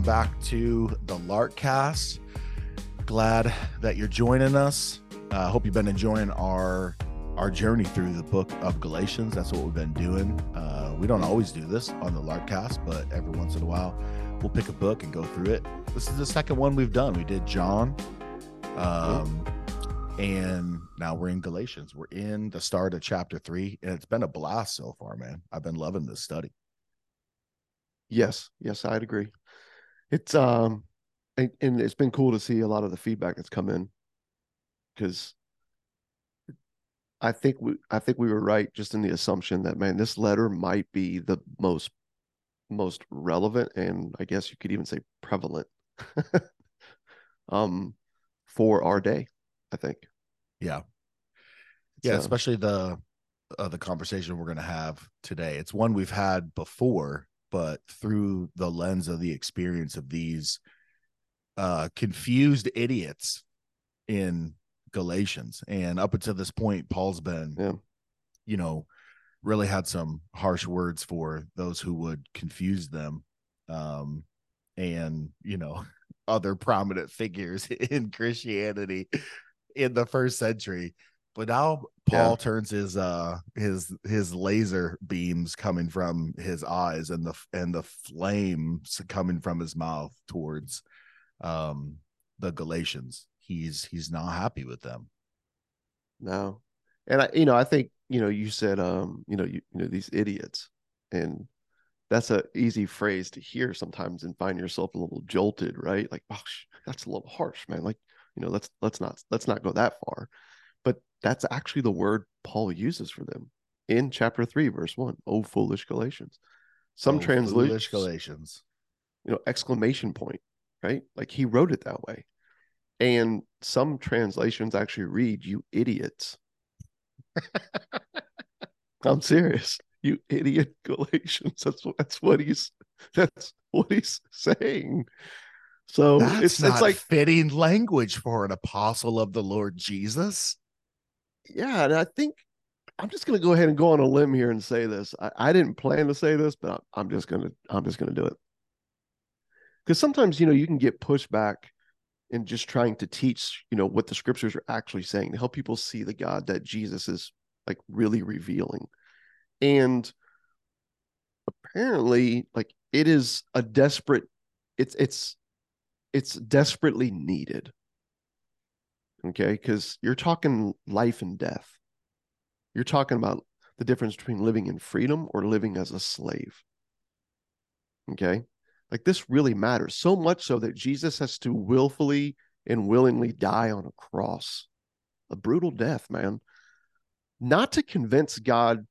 Welcome back to the Larkcast. Glad that you're joining us. I uh, hope you've been enjoying our our journey through the book of Galatians. That's what we've been doing. Uh, we don't always do this on the Larkcast, but every once in a while, we'll pick a book and go through it. This is the second one we've done. We did John, um, and now we're in Galatians. We're in the start of chapter three, and it's been a blast so far, man. I've been loving this study. Yes, yes, I'd agree. It's um, and, and it's been cool to see a lot of the feedback that's come in because I think we I think we were right just in the assumption that man, this letter might be the most most relevant and I guess you could even say prevalent um for our day, I think. Yeah. Yeah, so, especially the uh, the conversation we're going to have today. It's one we've had before, but through the lens of the experience of these uh confused idiots in Galatians. And up until this point, Paul's been, yeah. you know, really had some harsh words for those who would confuse them. Um, and, you know, other prominent figures in Christianity in the first century. But now Paul yeah. turns his uh his his laser beams coming from his eyes and the and the flames coming from his mouth towards um the Galatians he's he's not happy with them. No, and I, you know, I think you know, you said, um, you know, you, you know, these idiots, and that's a easy phrase to hear sometimes, and find yourself a little jolted, right? Like, oh, that's a little harsh, man. Like, you know, let's let's not let's not go that far, but that's actually the word Paul uses for them in chapter three, verse one. Oh, foolish Galatians. Some oh, translations, Galatians, you know, exclamation point, right? Like he wrote it that way. And some translations actually read, you idiots. I'm serious. You idiot Galatians. That's what that's what he's that's what he's saying. So that's it's not it's like fitting language for an apostle of the Lord Jesus. Yeah, and I think I'm just gonna go ahead and go on a limb here and say this. I, I didn't plan to say this, but I'm just gonna I'm just gonna do it. Because sometimes you know you can get pushback in just trying to teach, you know, what the scriptures are actually saying to help people see the God that Jesus is like really revealing. And apparently, like it is a desperate, it's it's it's desperately needed. Okay, because you're talking life and death. You're talking about the difference between living in freedom or living as a slave. Okay. Like this really matters so much so that Jesus has to willfully and willingly die on a cross, a brutal death, man, not to convince God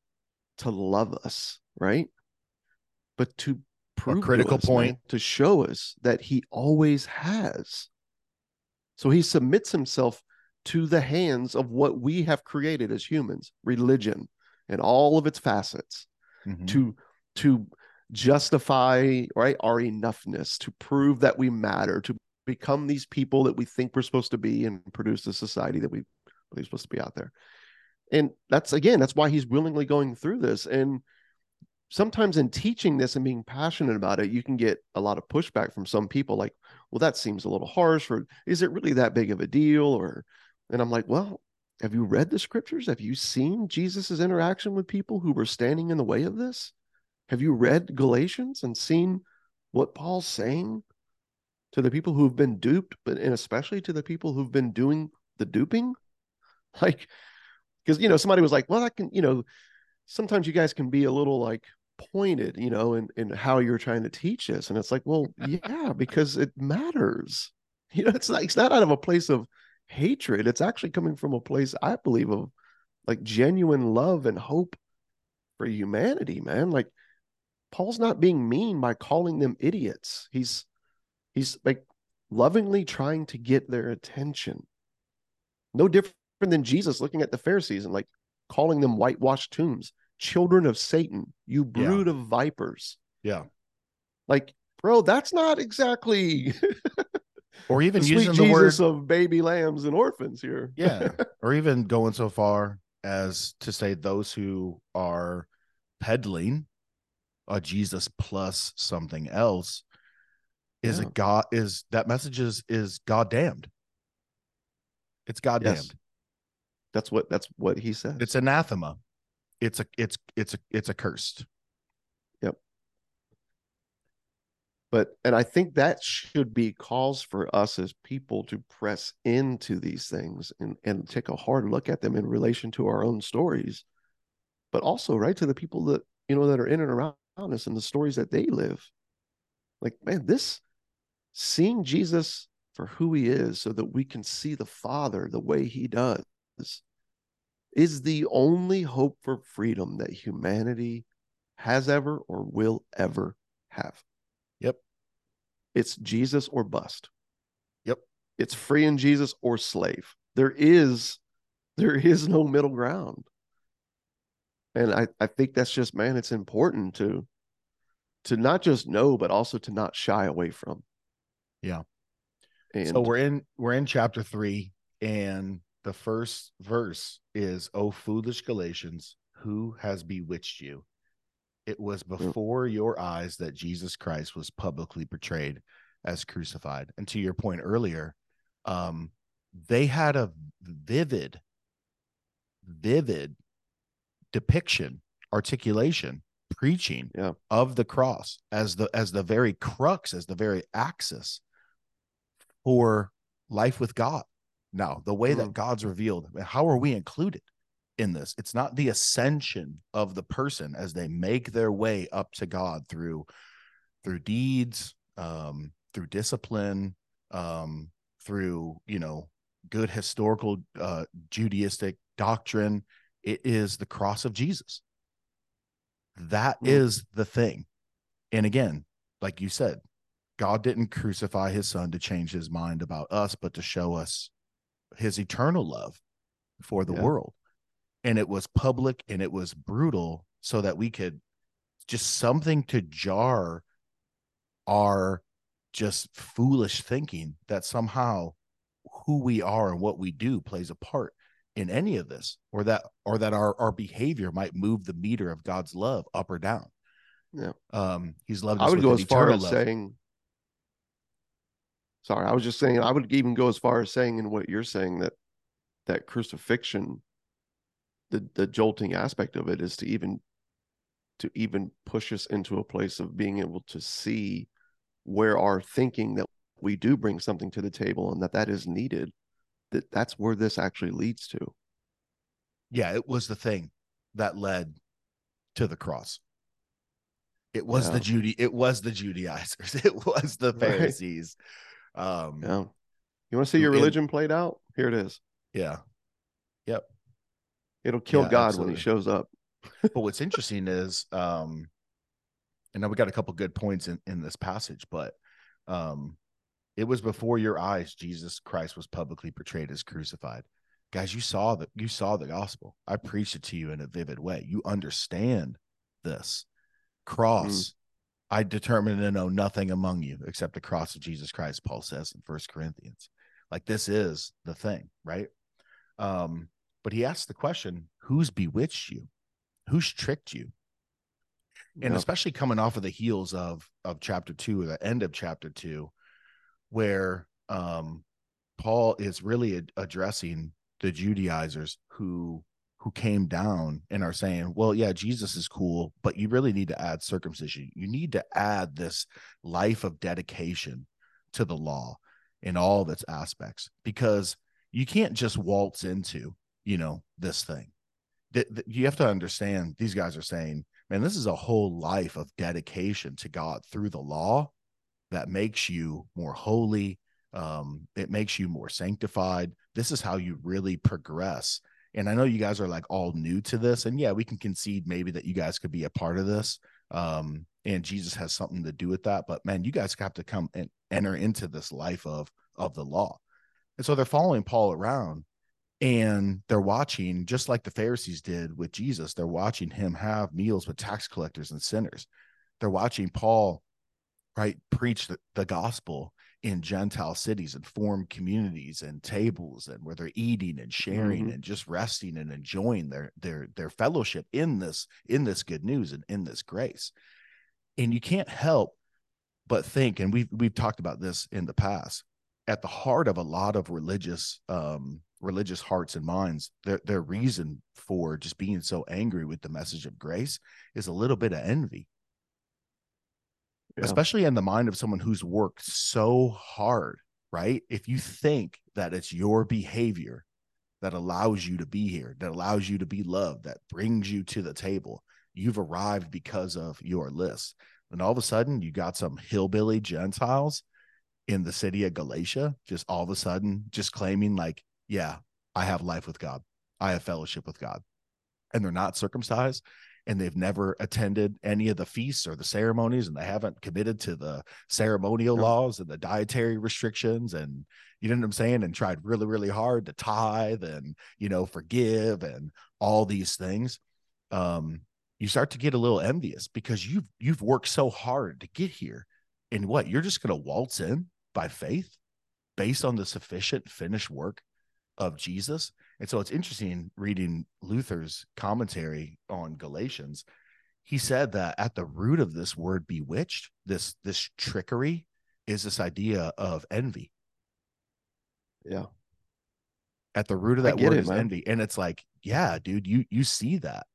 to love us, right? But to prove a critical us, point man, to show us that he always has. So he submits himself to the hands of what we have created as humans, religion and all of its facets, mm-hmm. to to justify right our enoughness to prove that we matter to become these people that we think we're supposed to be and produce the society that we believe supposed to be out there and that's again that's why he's willingly going through this and sometimes in teaching this and being passionate about it you can get a lot of pushback from some people like well that seems a little harsh or is it really that big of a deal? Or and i'm like well have you read the scriptures? Have you seen jesus's interaction with people who were standing in the way of this? Have you read Galatians and seen what Paul's saying to the people who've been duped, but and especially to the people who've been doing the duping? Like, because you know, somebody was like, Well, I can, you know, sometimes you guys can be a little like pointed, you know, in, in how you're trying to teach this. And it's like, well, yeah, because it matters. You know, it's not it's not out of a place of hatred. It's actually coming from a place, I believe, of like genuine love and hope for humanity, man. Like Paul's not being mean by calling them idiots. He's he's like lovingly trying to get their attention. No different than Jesus looking at the Pharisees and like calling them whitewashed tombs, children of Satan, you brood yeah. of vipers. Yeah. Like, bro, that's not exactly or even using the Jesus word of baby lambs and orphans here. yeah. Or even going so far as to say those who are peddling a Jesus plus something else is yeah. a God is that message is is God damned. It's God damned. Yes. That's what that's what he said. It's anathema. It's a it's it's a it's a cursed. Yep. But and I think that should be cause for us as people to press into these things and and take a hard look at them in relation to our own stories, but also right to the people that you know that are in and around us and the stories that they live. Like, man, this seeing Jesus for who he is so that we can see the Father the way he does is the only hope for freedom that humanity has ever or will ever have. Yep. It's Jesus or bust. Yep. It's free in Jesus or slave. There is there is no middle ground. And I, I think that's just man, it's important to to not just know, but also to not shy away from. Yeah. And so we're in we're in chapter three, and the first verse is, "O foolish Galatians, who has bewitched you? It was mm. before your eyes that Jesus Christ was publicly portrayed as crucified." And to your point earlier, um, they had a vivid, vivid depiction, articulation preaching yeah. of the cross as the as the very crux as the very axis for life with god now the way mm. that god's revealed how are we included in this it's not the ascension of the person as they make their way up to god through through deeds um through discipline um through you know good historical uh judaistic doctrine it is the cross of jesus that mm. is the thing. And again, like you said, God didn't crucify his son to change his mind about us, but to show us his eternal love for the yeah. world. And it was public and it was brutal so that we could just something to jar our just foolish thinking that somehow who we are and what we do plays a part in any of this or that or that our our behavior might move the meter of God's love up or down. Yeah. Um he's loved I would go as far as love. saying sorry, I was just saying I would even go as far as saying in what you're saying that that crucifixion the the jolting aspect of it is to even to even push us into a place of being able to see where our thinking that we do bring something to the table and that that is needed that that's where this actually leads to. Yeah, it was the thing that led to the cross. It was yeah. the Judy. It was the Judaizers. It was the Pharisees. Um, yeah. You want to see your religion and, played out? Here it is. Yeah. Yep. It'll kill yeah, God absolutely. when he shows up. but what's interesting is, um, and now we got a couple good points in in this passage, but um, it was before your eyes Jesus Christ was publicly portrayed as crucified. Guys, you saw that you saw the gospel. I preached it to you in a vivid way. You understand this cross. Mm. I determined to know nothing among you except the cross of Jesus Christ, Paul says in First Corinthians. Like this is the thing, right? Um, but he asks the question, who's bewitched you? Who's tricked you? And especially coming off of the heels of of chapter two or the end of chapter two, where um, Paul is really ad- addressing the Judaizers who who came down and are saying, well, yeah, Jesus is cool, but you really need to add circumcision. You need to add this life of dedication to the law in all of its aspects because you can't just waltz into, you know, this thing. You have to understand these guys are saying, man, this is a whole life of dedication to God through the law that makes you more holy. Um, it makes you more sanctified. This is how you really progress. And I know you guys are like all new to this, and yeah, we can concede maybe that you guys could be a part of this um, and Jesus has something to do with that. But man, you guys have to come and enter into this life of of the law. And so they're following Paul around and they're watching just like the Pharisees did with Jesus. They're watching him have meals with tax collectors and sinners. They're watching Paul right preach the, the gospel in Gentile cities and form communities and tables and where they're eating and sharing mm-hmm. and just resting and enjoying their their their fellowship in this in this good news and in this grace. And you can't help but think, and we've we've talked about this in the past, at the heart of a lot of religious um religious hearts and minds, their their reason for just being so angry with the message of grace is a little bit of envy yeah. especially in the mind of someone who's worked so hard, right? If you think that it's your behavior that allows you to be here, that allows you to be loved, that brings you to the table, you've arrived because of your list. And all of a sudden, you got some hillbilly Gentiles in the city of Galatia, just all of a sudden, just claiming, like, yeah, I have life with God, I have fellowship with God. And they're not circumcised and they've never attended any of the feasts or the ceremonies and they haven't committed to the ceremonial laws and the dietary restrictions and you know what I'm saying and tried really really hard to tithe and you know forgive and all these things um you start to get a little envious because you've you've worked so hard to get here and what you're just going to waltz in by faith based on the sufficient finished work of Jesus and so it's interesting reading Luther's commentary on Galatians. He said that at the root of this word bewitched, this this trickery is this idea of envy. Yeah. At the root of that word it, is man. envy. And it's like, yeah, dude, you you see that.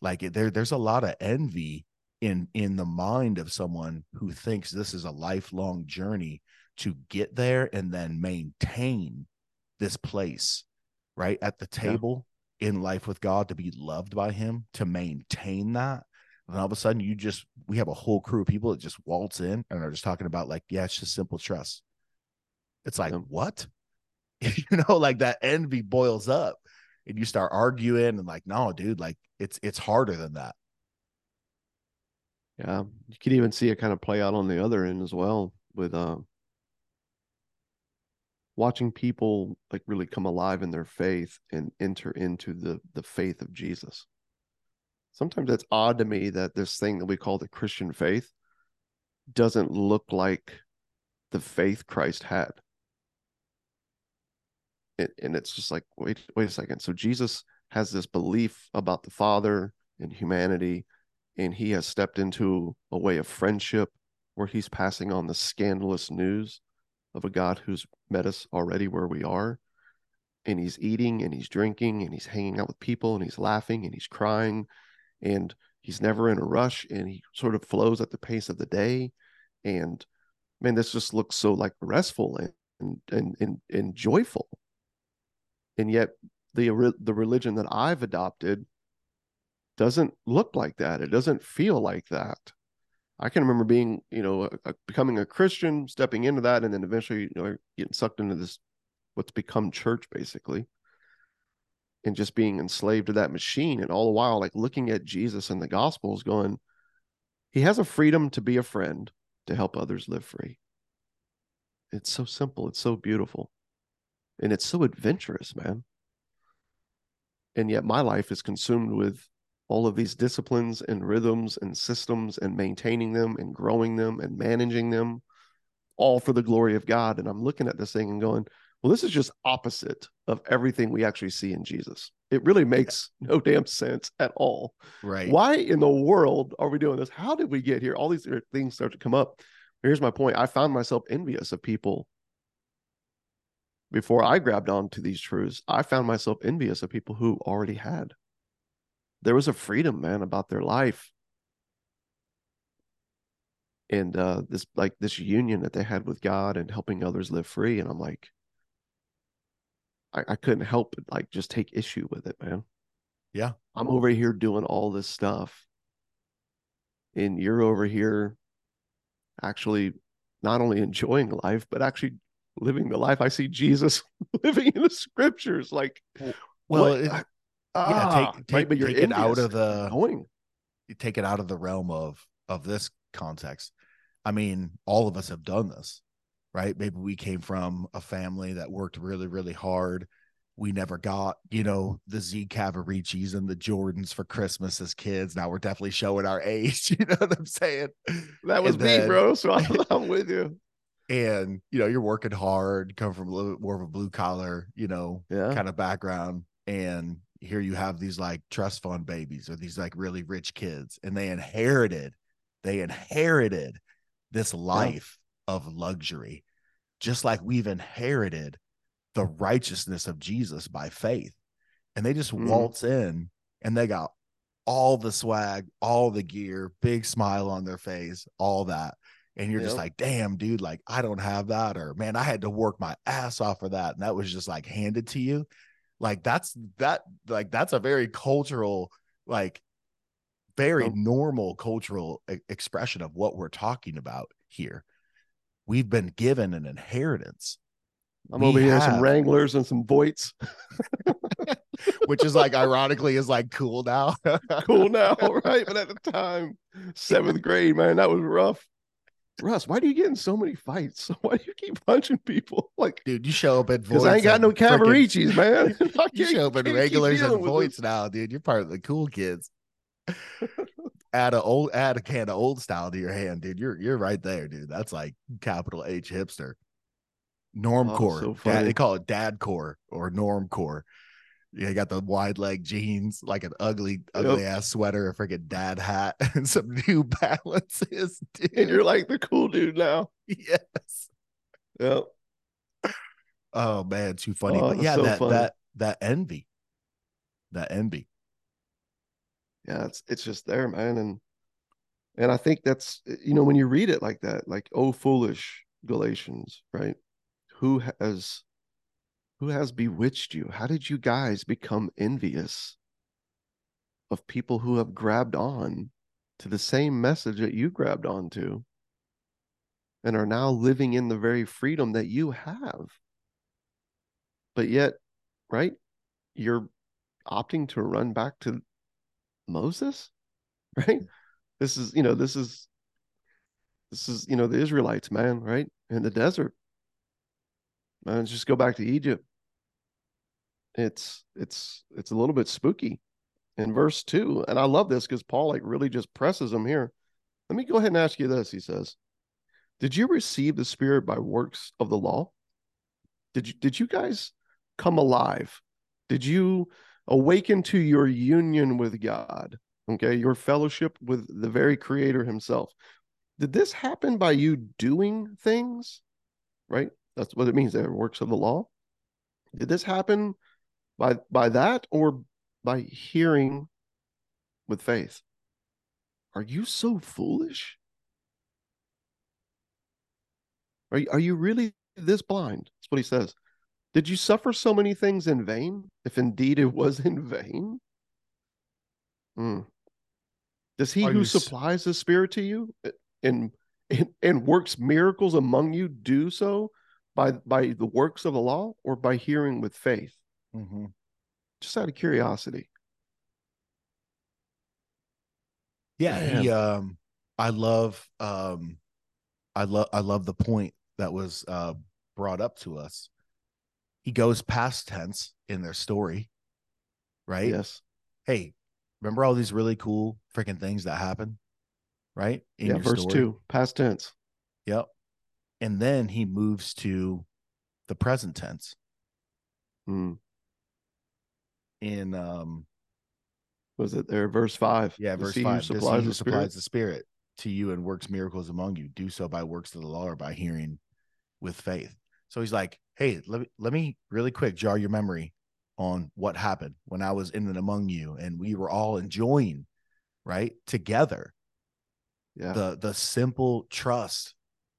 Like there there's a lot of envy in in the mind of someone who thinks this is a lifelong journey to get there and then maintain this place right at the table yeah. in life with God to be loved by him to maintain that and all of a sudden you just we have a whole crew of people that just waltz in and are just talking about like yeah it's just simple trust it's like yeah. what you know like that envy boils up and you start arguing and like no dude like it's it's harder than that yeah you can even see it kind of play out on the other end as well with uh watching people like really come alive in their faith and enter into the the faith of Jesus. Sometimes it's odd to me that this thing that we call the Christian faith doesn't look like the faith Christ had. It, and it's just like wait wait a second. So Jesus has this belief about the Father and humanity and he has stepped into a way of friendship where he's passing on the scandalous news of a God who's met us already where we are. And he's eating and he's drinking and he's hanging out with people and he's laughing and he's crying and he's never in a rush and he sort of flows at the pace of the day. And man, this just looks so like restful and and and, and joyful. And yet the the religion that I've adopted doesn't look like that. It doesn't feel like that. I can remember being, you know, a, a, becoming a Christian, stepping into that, and then eventually, you know, getting sucked into this what's become church basically, and just being enslaved to that machine. And all the while, like looking at Jesus and the Gospels, going, He has a freedom to be a friend to help others live free. It's so simple. It's so beautiful, and it's so adventurous, man. And yet, my life is consumed with all of these disciplines and rhythms and systems and maintaining them and growing them and managing them all for the glory of God. And I'm looking at this thing and going, well, this is just opposite of everything we actually see in Jesus. It really makes no damn sense at all. Right. Why in the world are we doing this? How did we get here? All these things start to come up. Here's my point. I found myself envious of people before I grabbed onto these truths. I found myself envious of people who already had there was a freedom, man, about their life. And uh this like this union that they had with God and helping others live free. And I'm like, I, I couldn't help but like just take issue with it, man. Yeah. I'm over here doing all this stuff. And you're over here actually not only enjoying life, but actually living the life I see Jesus living in the scriptures. Like, well, it, yeah, take ah, take, right, but take it out of the going. You take it out of the realm of of this context. I mean, all of us have done this, right? Maybe we came from a family that worked really, really hard. We never got, you know, the Z Cavariccis and the Jordans for Christmas as kids. Now we're definitely showing our age. You know what I'm saying? That was And me, then- bro. So I'm, I'm with you. And, you know, you're working hard, come from a little bit more of a blue collar, you know, Yeah. kind of background and here you have these like trust fund babies or these like really rich kids and they inherited they inherited this life of luxury just like we've inherited the righteousness of Jesus by faith. And they just Mhm. waltz in and they got all the swag all the gear big smile on their face all that. And you're just like damn dude like i don't have that or man i had to work my ass off for that. And that was just like handed to you like that's that like that's a very cultural like very Yep. normal cultural e- expression of what we're talking about here we've been given an inheritance I'm We over here in some Wranglers and some Voights. which is like ironically is like cool now Cool now, right? But at the time, seventh grade, man, that was rough. Russ, why do you get in so many fights? Why do you keep punching people? Like, dude you show up at because I ain't got no Cavariccis, man. You show up in regulars and voids now, dude. You're part of the cool kids. add a old add a can of old style to your hand, dude. You're you're right there, dude. That's like capital H hipster. Oh, normcore. Oh, so Dad- they call it dad core or normcore. Yeah, you got the wide leg jeans, like an ugly, ugly ass sweater, a freaking dad hat, and some new balances, dude. And you're like the cool dude now. yes. Yep. Oh man, too funny. Oh, but yeah, so that funny. that that envy. That envy. yeah it's it's just there man and and i think that's eh, you know when you read it like that like oh foolish galatians right who has who has bewitched you how did you guys become envious of people who have grabbed on to the same message that you grabbed onto and are now living in the very freedom that you have but yet right you're opting to run back to Moses, right? This is, you know, this is, this is, you know, the Israelites, man, right? In the desert. Man, just go back to Egypt. It's, it's, it's a little bit spooky in verse two. And I love this because Paul like really just presses them here. Let me go ahead and ask you this. He says, Did you receive the Spirit by works of the law? Did you, did you guys come alive? Did you awaken to your union with God, okay, your fellowship with the very creator himself. Did this happen by you doing things? Right? That's what it means there, works of the law. Did this happen by by that or by hearing with faith? Are you so foolish? Are you, are you really this blind? That's what he says. Did you suffer so many things in vain, if indeed it was in vain? Hmm. Does he Are who supplies the Spirit to you and, and and works miracles among you do so by by the works of the law or by hearing with faith? Mm-hmm. Just out of curiosity. Yeah, he um I love um I love I love the point that was uh brought up to us. He goes past tense in their story, right? Yes. Hey, remember all these really cool freaking things that happen? Right? In yeah. Verse story? two, past tense. Yep. And then he moves to the present tense Hmm. In um Was it there? Verse five. yeah, verse five. Supplies who the Spirit? supplies the spirit to you and works miracles among you, do so by works of the law or by hearing with faith. So he's like, Hey, let me let me really quick jar your memory on what happened when I was in and among you and we were all enjoying, right, together Yeah. the the simple trust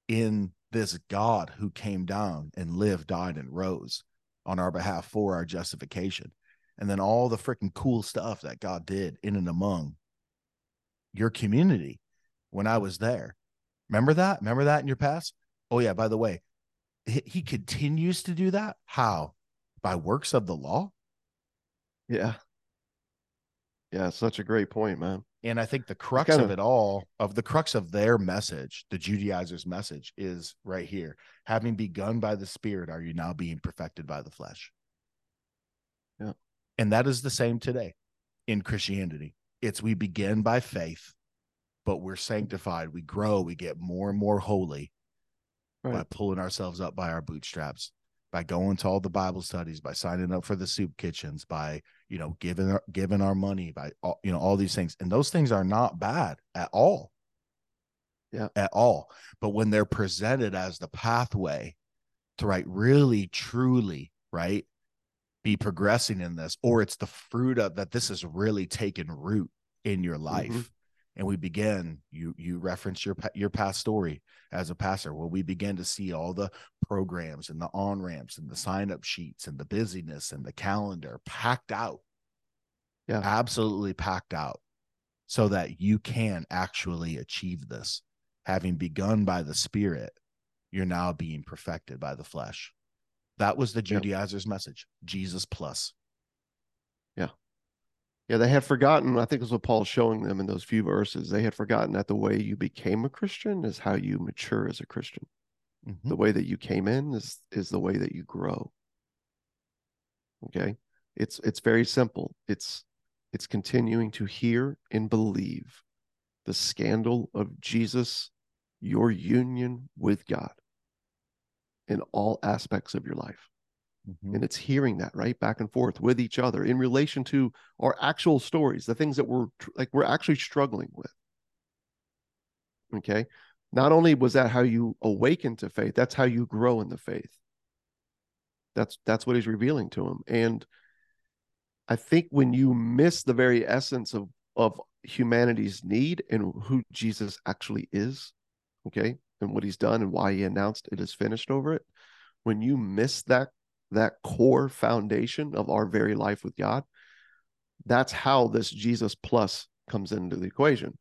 in this God who came down and lived, died, and rose on our behalf for our justification. And then all the freaking cool stuff that God did in and among your community when I was there. Remember that? Remember that in your past? Oh, yeah. By the way, he, continues to do that. How? By works of the law? Yeah. Yeah, such a great point, man. And I think the crux kinda... of it all, of the crux of their message, the Judaizers' message, is right here. Having begun by the Spirit, are you now being perfected by the flesh? And that is the same today in Christianity. It's we begin by faith, but we're sanctified. We grow, we get more and more holy right. by pulling ourselves up by our bootstraps, by going to all the Bible studies, by signing up for the soup kitchens, by you know giving our, giving our money, by all, you know all these things, and those things are not bad at all. Yeah, at all. But when they're presented as the pathway to right, really, truly, right, be progressing in this, or it's the fruit of that this has really taken root in your life. Mm-hmm and we begin you you reference your your past story as a pastor. Where we begin to see all the programs and the on ramps and the sign up sheets and the busyness and the calendar packed out. Yeah. Absolutely packed out so that you can actually achieve this. Having begun by the spirit you're now being perfected by the flesh that was the judaizers yeah. message jesus plus yeah yeah, they had forgotten. I think it was what Paul's showing them in those few verses. They had forgotten that the way you became a Christian is how you mature as a Christian. Mm-hmm. The way that you came in is is the way that you grow. Okay, it's it's very simple. It's it's continuing to hear and believe the scandal of Jesus, your union with God in all aspects of your life. Mm-hmm. And it's hearing that right back and forth with each other in relation to our actual stories, the things that we're like we're actually struggling with. Okay. Not only was that how you awaken to faith, that's how you grow in the faith. That's that's what he's revealing to him. And I think when you miss the very essence of of humanity's need and who Jesus actually is, okay, and what he's done and why he announced it is finished over it, when you miss that that core foundation of our very life with God, that's how this Jesus plus comes into the equation.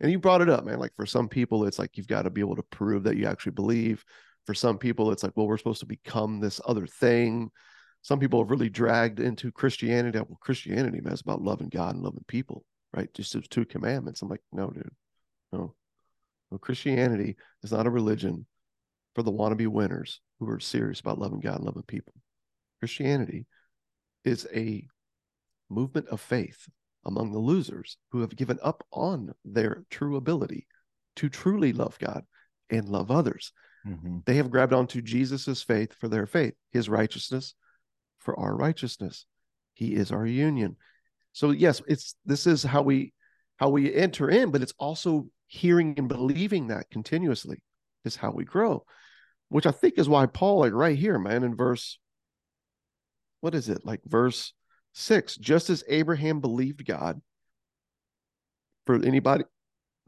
And you brought it up, man. Like for some people, it's like you've got to be able to prove that you actually believe. For some people, it's like, well, we're supposed to become this other thing. Some people have really dragged into Christianity. Well, Christianity, man, is about loving God and loving people, right? Just those two commandments. I'm like, no, dude, no. No, Christianity is not a religion for the wannabe winners who are serious about loving God and loving people. Christianity is a movement of faith among the losers who have given up on their true ability to truly love God and love others. Mm-hmm. They have grabbed onto Jesus's faith for their faith, his righteousness for our righteousness. He is our union. So yes, it's this is how we how we enter in, but it's also hearing and believing that continuously is how we grow, which I think is why Paul, like right here, man, in verse what is it? Like verse six just as abraham believed god for anybody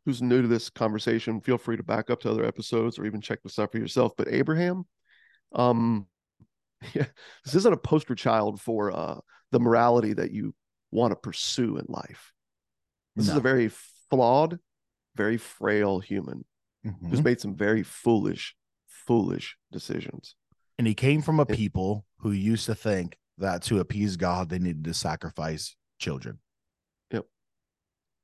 who's new to this conversation feel free to back up to other episodes or even check this out for yourself. But abraham um yeah this isn't a poster child for uh the morality that you want to pursue in life. This no. is a very flawed very frail human mm-hmm. who's made some very foolish foolish decisions and he came from a people who used to think that to appease God, they needed to sacrifice children. Yep.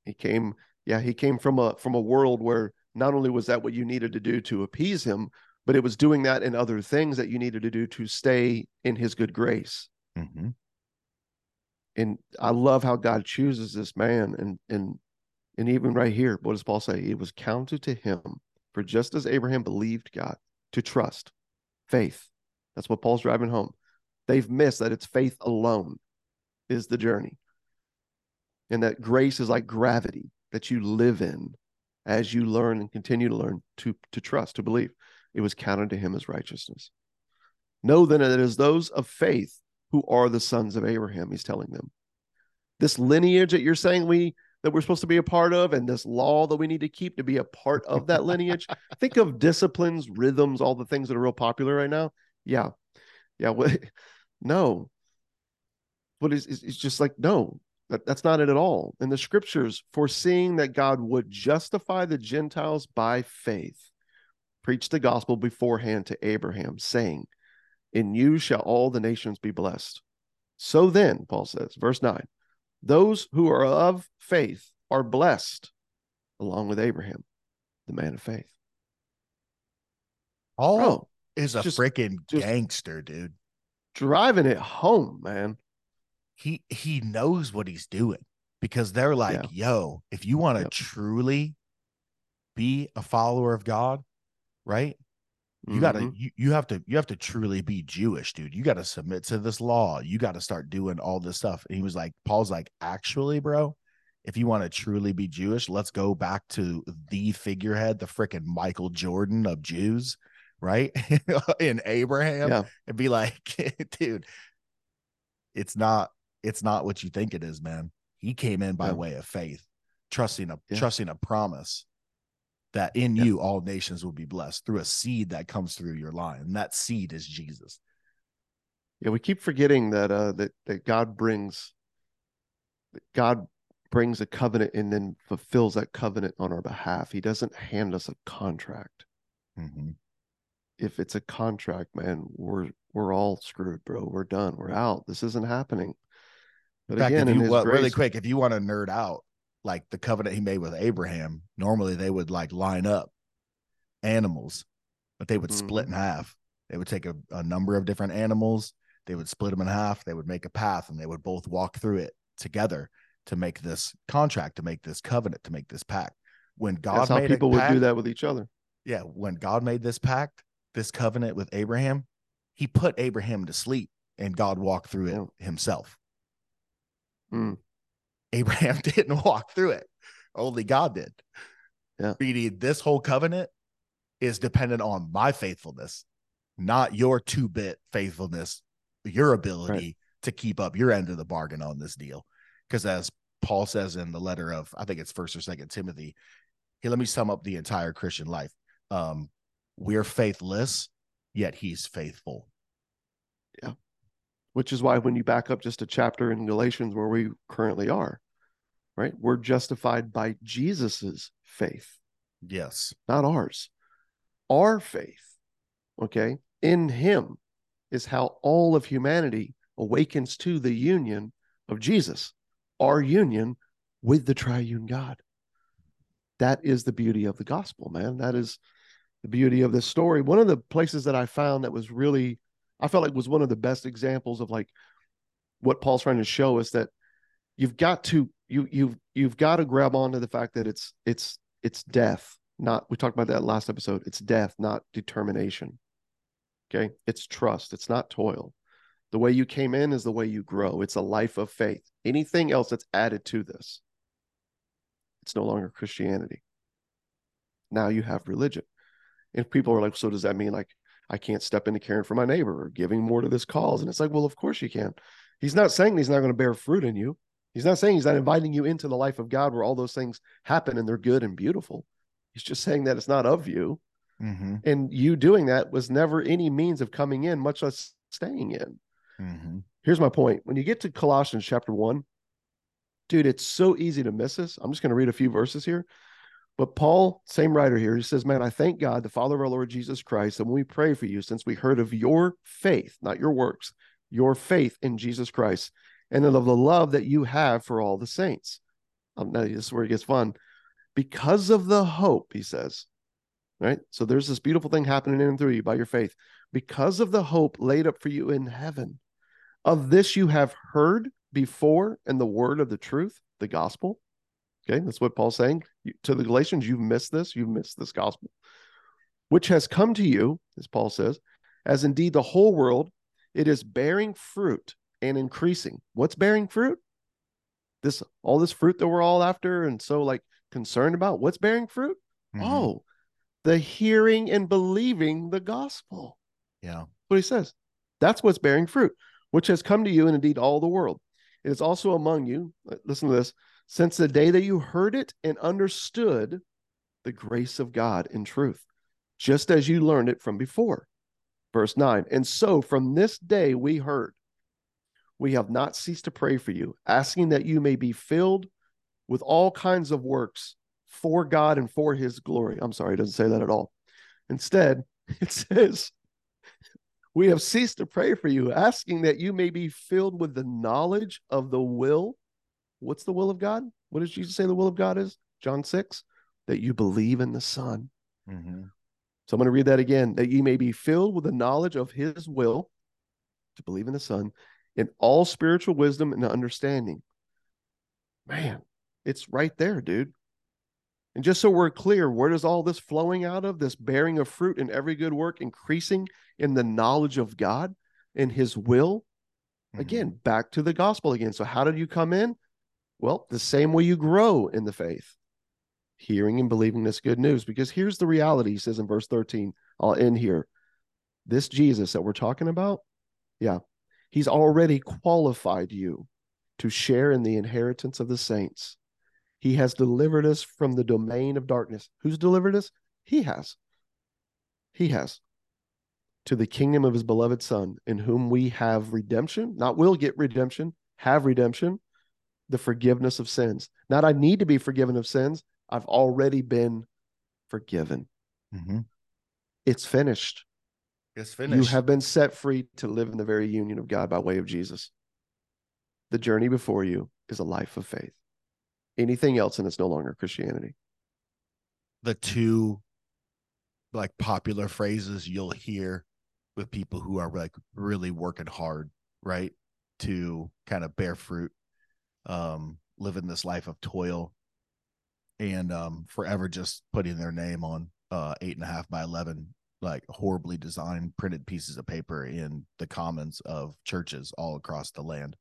He came, yeah, he came from a from a world where not only was that what you needed to do to appease him, but it was doing that in other things that you needed to do to stay in his good grace. Mm-hmm. And I love how God chooses this man. And and and even right here, what does Paul say? It was counted to him for just as Abraham believed God to trust, faith, that's what Paul's driving home. They've missed that it's faith alone is the journey. And that grace is like gravity that you live in as you learn and continue to learn to, to trust, to believe. It was counted to him as righteousness. Know then that it is those of faith who are the sons of Abraham, he's telling them. This lineage that you're saying we that we're supposed to be a part of and this law that we need to keep to be a part of that lineage. Think of disciplines, rhythms, all the things that are real popular right now. Yeah. Yeah. What? No. But it's, it's just like, no, that, that's not it at all. In the scriptures, foreseeing that God would justify the Gentiles by faith, preach the gospel beforehand to Abraham, saying, In you shall all the nations be blessed. So then, Paul says, verse 9, those who are of faith are blessed along with Abraham, the man of faith. Paul Bro, is a freaking gangster, dude. Driving it home, man. He he knows what he's doing because they're like, yeah. yo, if you want to yep. truly be a follower of God, right? You mm-hmm. gotta you, you have to you have to truly be Jewish, dude. You gotta submit to this law. You gotta start doing all this stuff. And he was like, Paul's like, actually, bro, if you want to truly be Jewish, let's go back to the figurehead, the freaking Michael Jordan of Jews, right? In Abraham, yeah. and be like, dude, it's not it's not what you think it is, man. He came in by yeah. way of faith, trusting a yeah. trusting a promise that in yeah. you all nations will be blessed through a seed that comes through your line. And that seed is Jesus. Yeah, we keep forgetting that uh that, that God brings that God brings a covenant and then fulfills that covenant on our behalf. He doesn't hand us a contract. Mm-hmm. If it's a contract, man, we're we're all screwed, bro. We're done. We're out. This isn't happening. But in fact, again, you, well, grace, really quick, if you want to nerd out, like the covenant he made with Abraham, normally they would like line up animals, but they would mm-hmm. split in half. They would take a, a number of different animals, they would split them in half, they would make a path, and they would both walk through it together to make this contract, to make this covenant, to make this pact. When God That's how people pact, would do that with each other. Yeah, when God made this pact, this covenant with Abraham, he put Abraham to sleep and God walked through it yeah. himself. Mm. Abraham didn't walk through it. Only God did. Yeah. Meaning this whole covenant is dependent on my faithfulness, not your two bit faithfulness, your ability right. to keep up your end of the bargain on this deal. Because as Paul says in the letter of, I think it's first or second Timothy, here, let me sum up the entire Christian life. Um, we're faithless, yet he's faithful. Yeah. Which is why when you back up just a chapter in Galatians where we currently are, right? We're justified by Jesus's faith. Yes. Not ours. Our faith, okay, in him is how all of humanity awakens to the union of Jesus, our union with the triune God. That is the beauty of the gospel, man. That is the beauty of this story. One of the places that I found that was really, I felt like was one of the best examples of like what Paul's trying to show us that you've got to you you've you've got to grab onto the fact that it's it's it's death not we talked about that last episode it's death not determination. Okay? It's trust it's not toil. The way you came in is the way you grow. It's a life of faith. Anything else that's added to this it's no longer christianity. Now you have religion. And people are like so does that mean like i can't step into caring for my neighbor or giving more to this cause? And it's like well of course you can. He's not saying he's not going to bear fruit in you He's not saying he's not inviting you into the life of God where all those things happen and they're good and beautiful. He's just saying that it's not of you. Mm-hmm. And you doing that was never any means of coming in, much less staying in. Mm-hmm. Here's my point. When you get to Colossians chapter one, dude, it's so easy to miss this. I'm just going to read a few verses here. But Paul, same writer here, he says, Man, I thank God, the Father of our Lord Jesus Christ, and when we pray for you, since we heard of your faith, not your works, your faith in Jesus Christ, and of the love that you have for all the saints. Um, now, this is where it gets fun. Because of the hope, he says, right? So there's this beautiful thing happening in and through you by your faith. Because of the hope laid up for you in heaven, of this you have heard before in the word of the truth, the gospel. Okay, that's what Paul's saying. To the Galatians, you've missed this, you've missed this gospel, which has come to you, as Paul says, as indeed the whole world, it is bearing fruit and increasing. What's bearing fruit? This all this fruit that we're all after and so like concerned about. What's bearing fruit? Mm-hmm. Oh, the hearing and believing the gospel. Yeah. What he says. That's what's bearing fruit, which has come to you and indeed all the world. It is also among you. Listen to this. Since the day that you heard it and understood the grace of God in truth, just as you learned it from before. Verse 9. And so from this day we heard we have not ceased to pray for you, asking that you may be filled with all kinds of works for God and for his glory. I'm sorry, it doesn't say that at all. Instead, it says, We have ceased to pray for you, asking that you may be filled with the knowledge of the will. What's the will of God? What does Jesus say the will of God is? John 6, that you believe in the Son. Mm-hmm. So I'm going to read that again that ye may be filled with the knowledge of his will, to believe in the Son, in all spiritual wisdom and understanding. Man, it's right there, dude. And just so we're clear, where does all this flowing out of? This bearing of fruit in every good work, increasing in the knowledge of God and his will? Mm-hmm. Again, back to the gospel again. So, how did you come in? Well, the same way you grow in the faith, hearing and believing this good news. Because here's the reality, he says in verse 13, I'll end here. This Jesus that we're talking about, yeah, he's already qualified you to share in the inheritance of the saints. He has delivered us from the domain of darkness. Who's delivered us? He has. He has. To the kingdom of his beloved Son, in whom we have redemption, not will get redemption, have redemption, the forgiveness of sins. Not I need to be forgiven of sins. I've already been forgiven. Mm-hmm. It's finished. It's finished. You have been set free to live in the very union of God by way of Jesus. The journey before you is a life of faith. Anything else, and it's no longer Christianity. The two like popular phrases you'll hear with people who are like really working hard, right? To kind of bear fruit, um, living this life of toil and um forever just putting their name on uh eight and a half by eleven like horribly designed printed pieces of paper in the commons of churches all across the land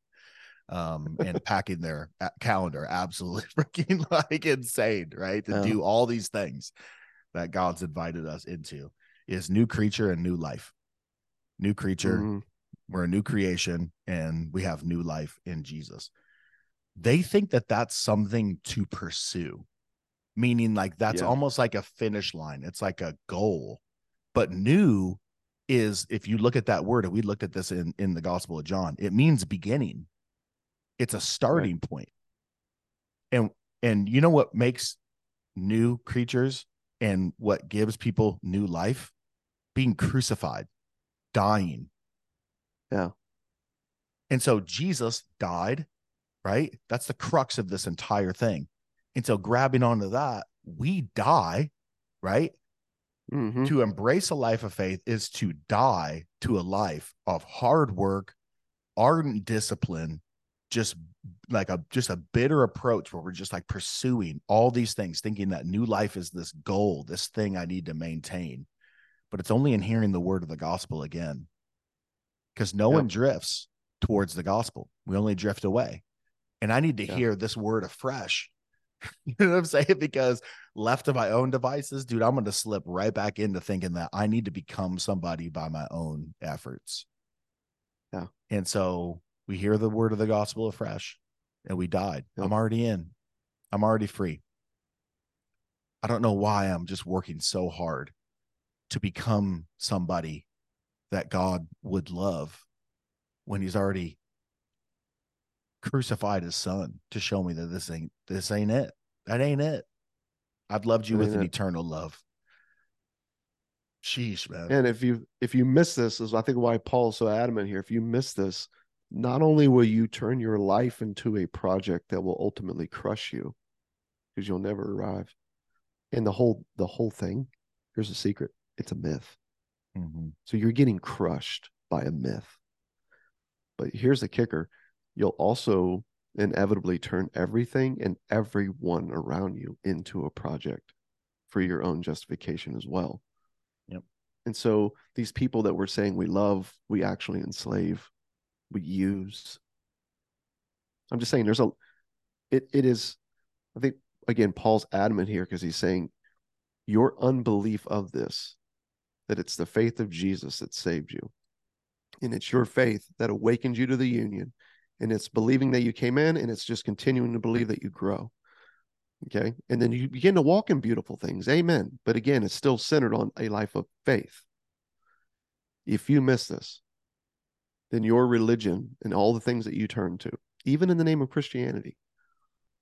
um and packing their calendar absolutely freaking like insane right to do all these things that god's invited us into is new creature and new life. New creature mm-hmm. we're a new creation and we have new life in jesus. They think that that's something to pursue meaning like that's yeah. almost like a finish line. It's like a goal but new is if you look at that word and we looked at this in in the gospel of john it means beginning it's a starting right. point. and and you know what makes new creatures and what gives people new life being crucified dying yeah and so jesus died right that's the crux of this entire thing and so grabbing onto that, we die, right? Mm-hmm. To embrace a life of faith is to die to a life of hard work, ardent discipline, just like a just a bitter approach where we're just like pursuing all these things, thinking that new life is this goal, this thing I need to maintain. But it's only in hearing the word of the gospel again. Because no yep. one drifts towards the gospel. We only drift away. And I need to yep. hear this word afresh You know what I'm saying? Because left to my own devices, dude, I'm going to slip right back into thinking that I need to become somebody by my own efforts. Yeah. And so we hear the word of the gospel afresh and we died. I'm already in. I'm already free. I don't know why I'm just working so hard to become somebody that God would love when he's already crucified his son to show me that this ain't this ain't it. That ain't it. I've loved you with an eternal love. Sheesh, man. And if you if you miss this, is I think why Paul's so adamant here. If you miss this, not only will you turn your life into a project that will ultimately crush you, because you'll never arrive. And the whole the whole thing, here's a secret: it's a myth. Mm-hmm. So you're getting crushed by a myth. But here's the kicker: you'll also inevitably turn everything and everyone around you into a project for your own justification as well. Yep. And so these people that we're saying we love, we actually enslave, we use. I'm just saying there's a it it is I think again Paul's adamant here because he's saying your unbelief of this that it's the faith of Jesus that saved you. And it's your faith that awakened you to the union and it's believing that you came in and it's just continuing to believe that you grow okay? And then you begin to walk in beautiful things amen. But again it's still centered on a life of faith. If you miss this then your religion and all the things that you turn to even in the name of christianity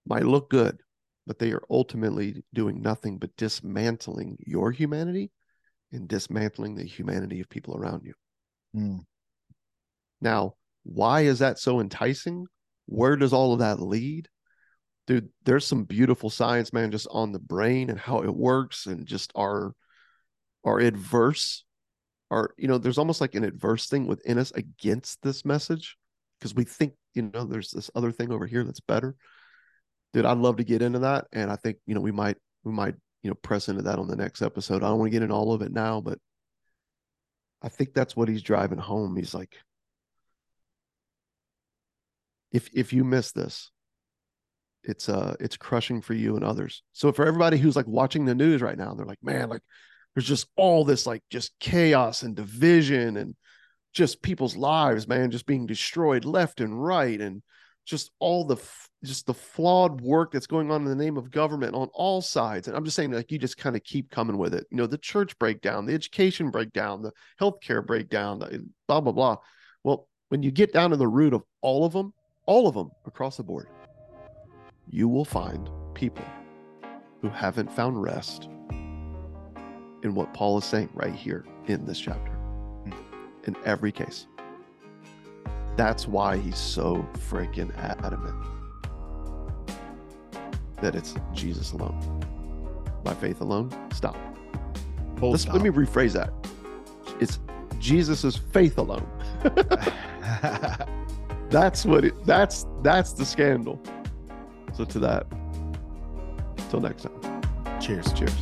might look good but they are ultimately doing nothing but dismantling your humanity and dismantling the humanity of people around you. Mm. now why is that so enticing? Where does all of that lead? dude, there's some beautiful science, man, just on the brain and how it works and just our our adverse our you know there's almost like an adverse thing within us against this message because we think you know there's this other thing over here that's better dude i'd love to get into that and i think you know we might we might you know press into that on the next episode i don't want to get in all of it now but i think that's what he's driving home he's like if if you miss this it's uh it's crushing for you and others. So for everybody who's like watching the news right now they're like man like there's just all this like just chaos and division and just people's lives man just being destroyed left and right and just all the just the flawed work that's going on in the name of government on all sides. And i'm just saying like you just kind of keep coming with it. You know the church breakdown the education breakdown the healthcare breakdown the blah blah blah. Well when you get down to the root of all of them all of them across the board you will find people who haven't found rest in what Paul is saying right here in this chapter. Hmm. In every case. That's why he's so freaking adamant that it's Jesus alone. By faith alone, stop. stop. Let me rephrase that. It's Jesus's faith alone. that's what it that's that's the scandal. So to that. Till next time. Cheers. Cheers.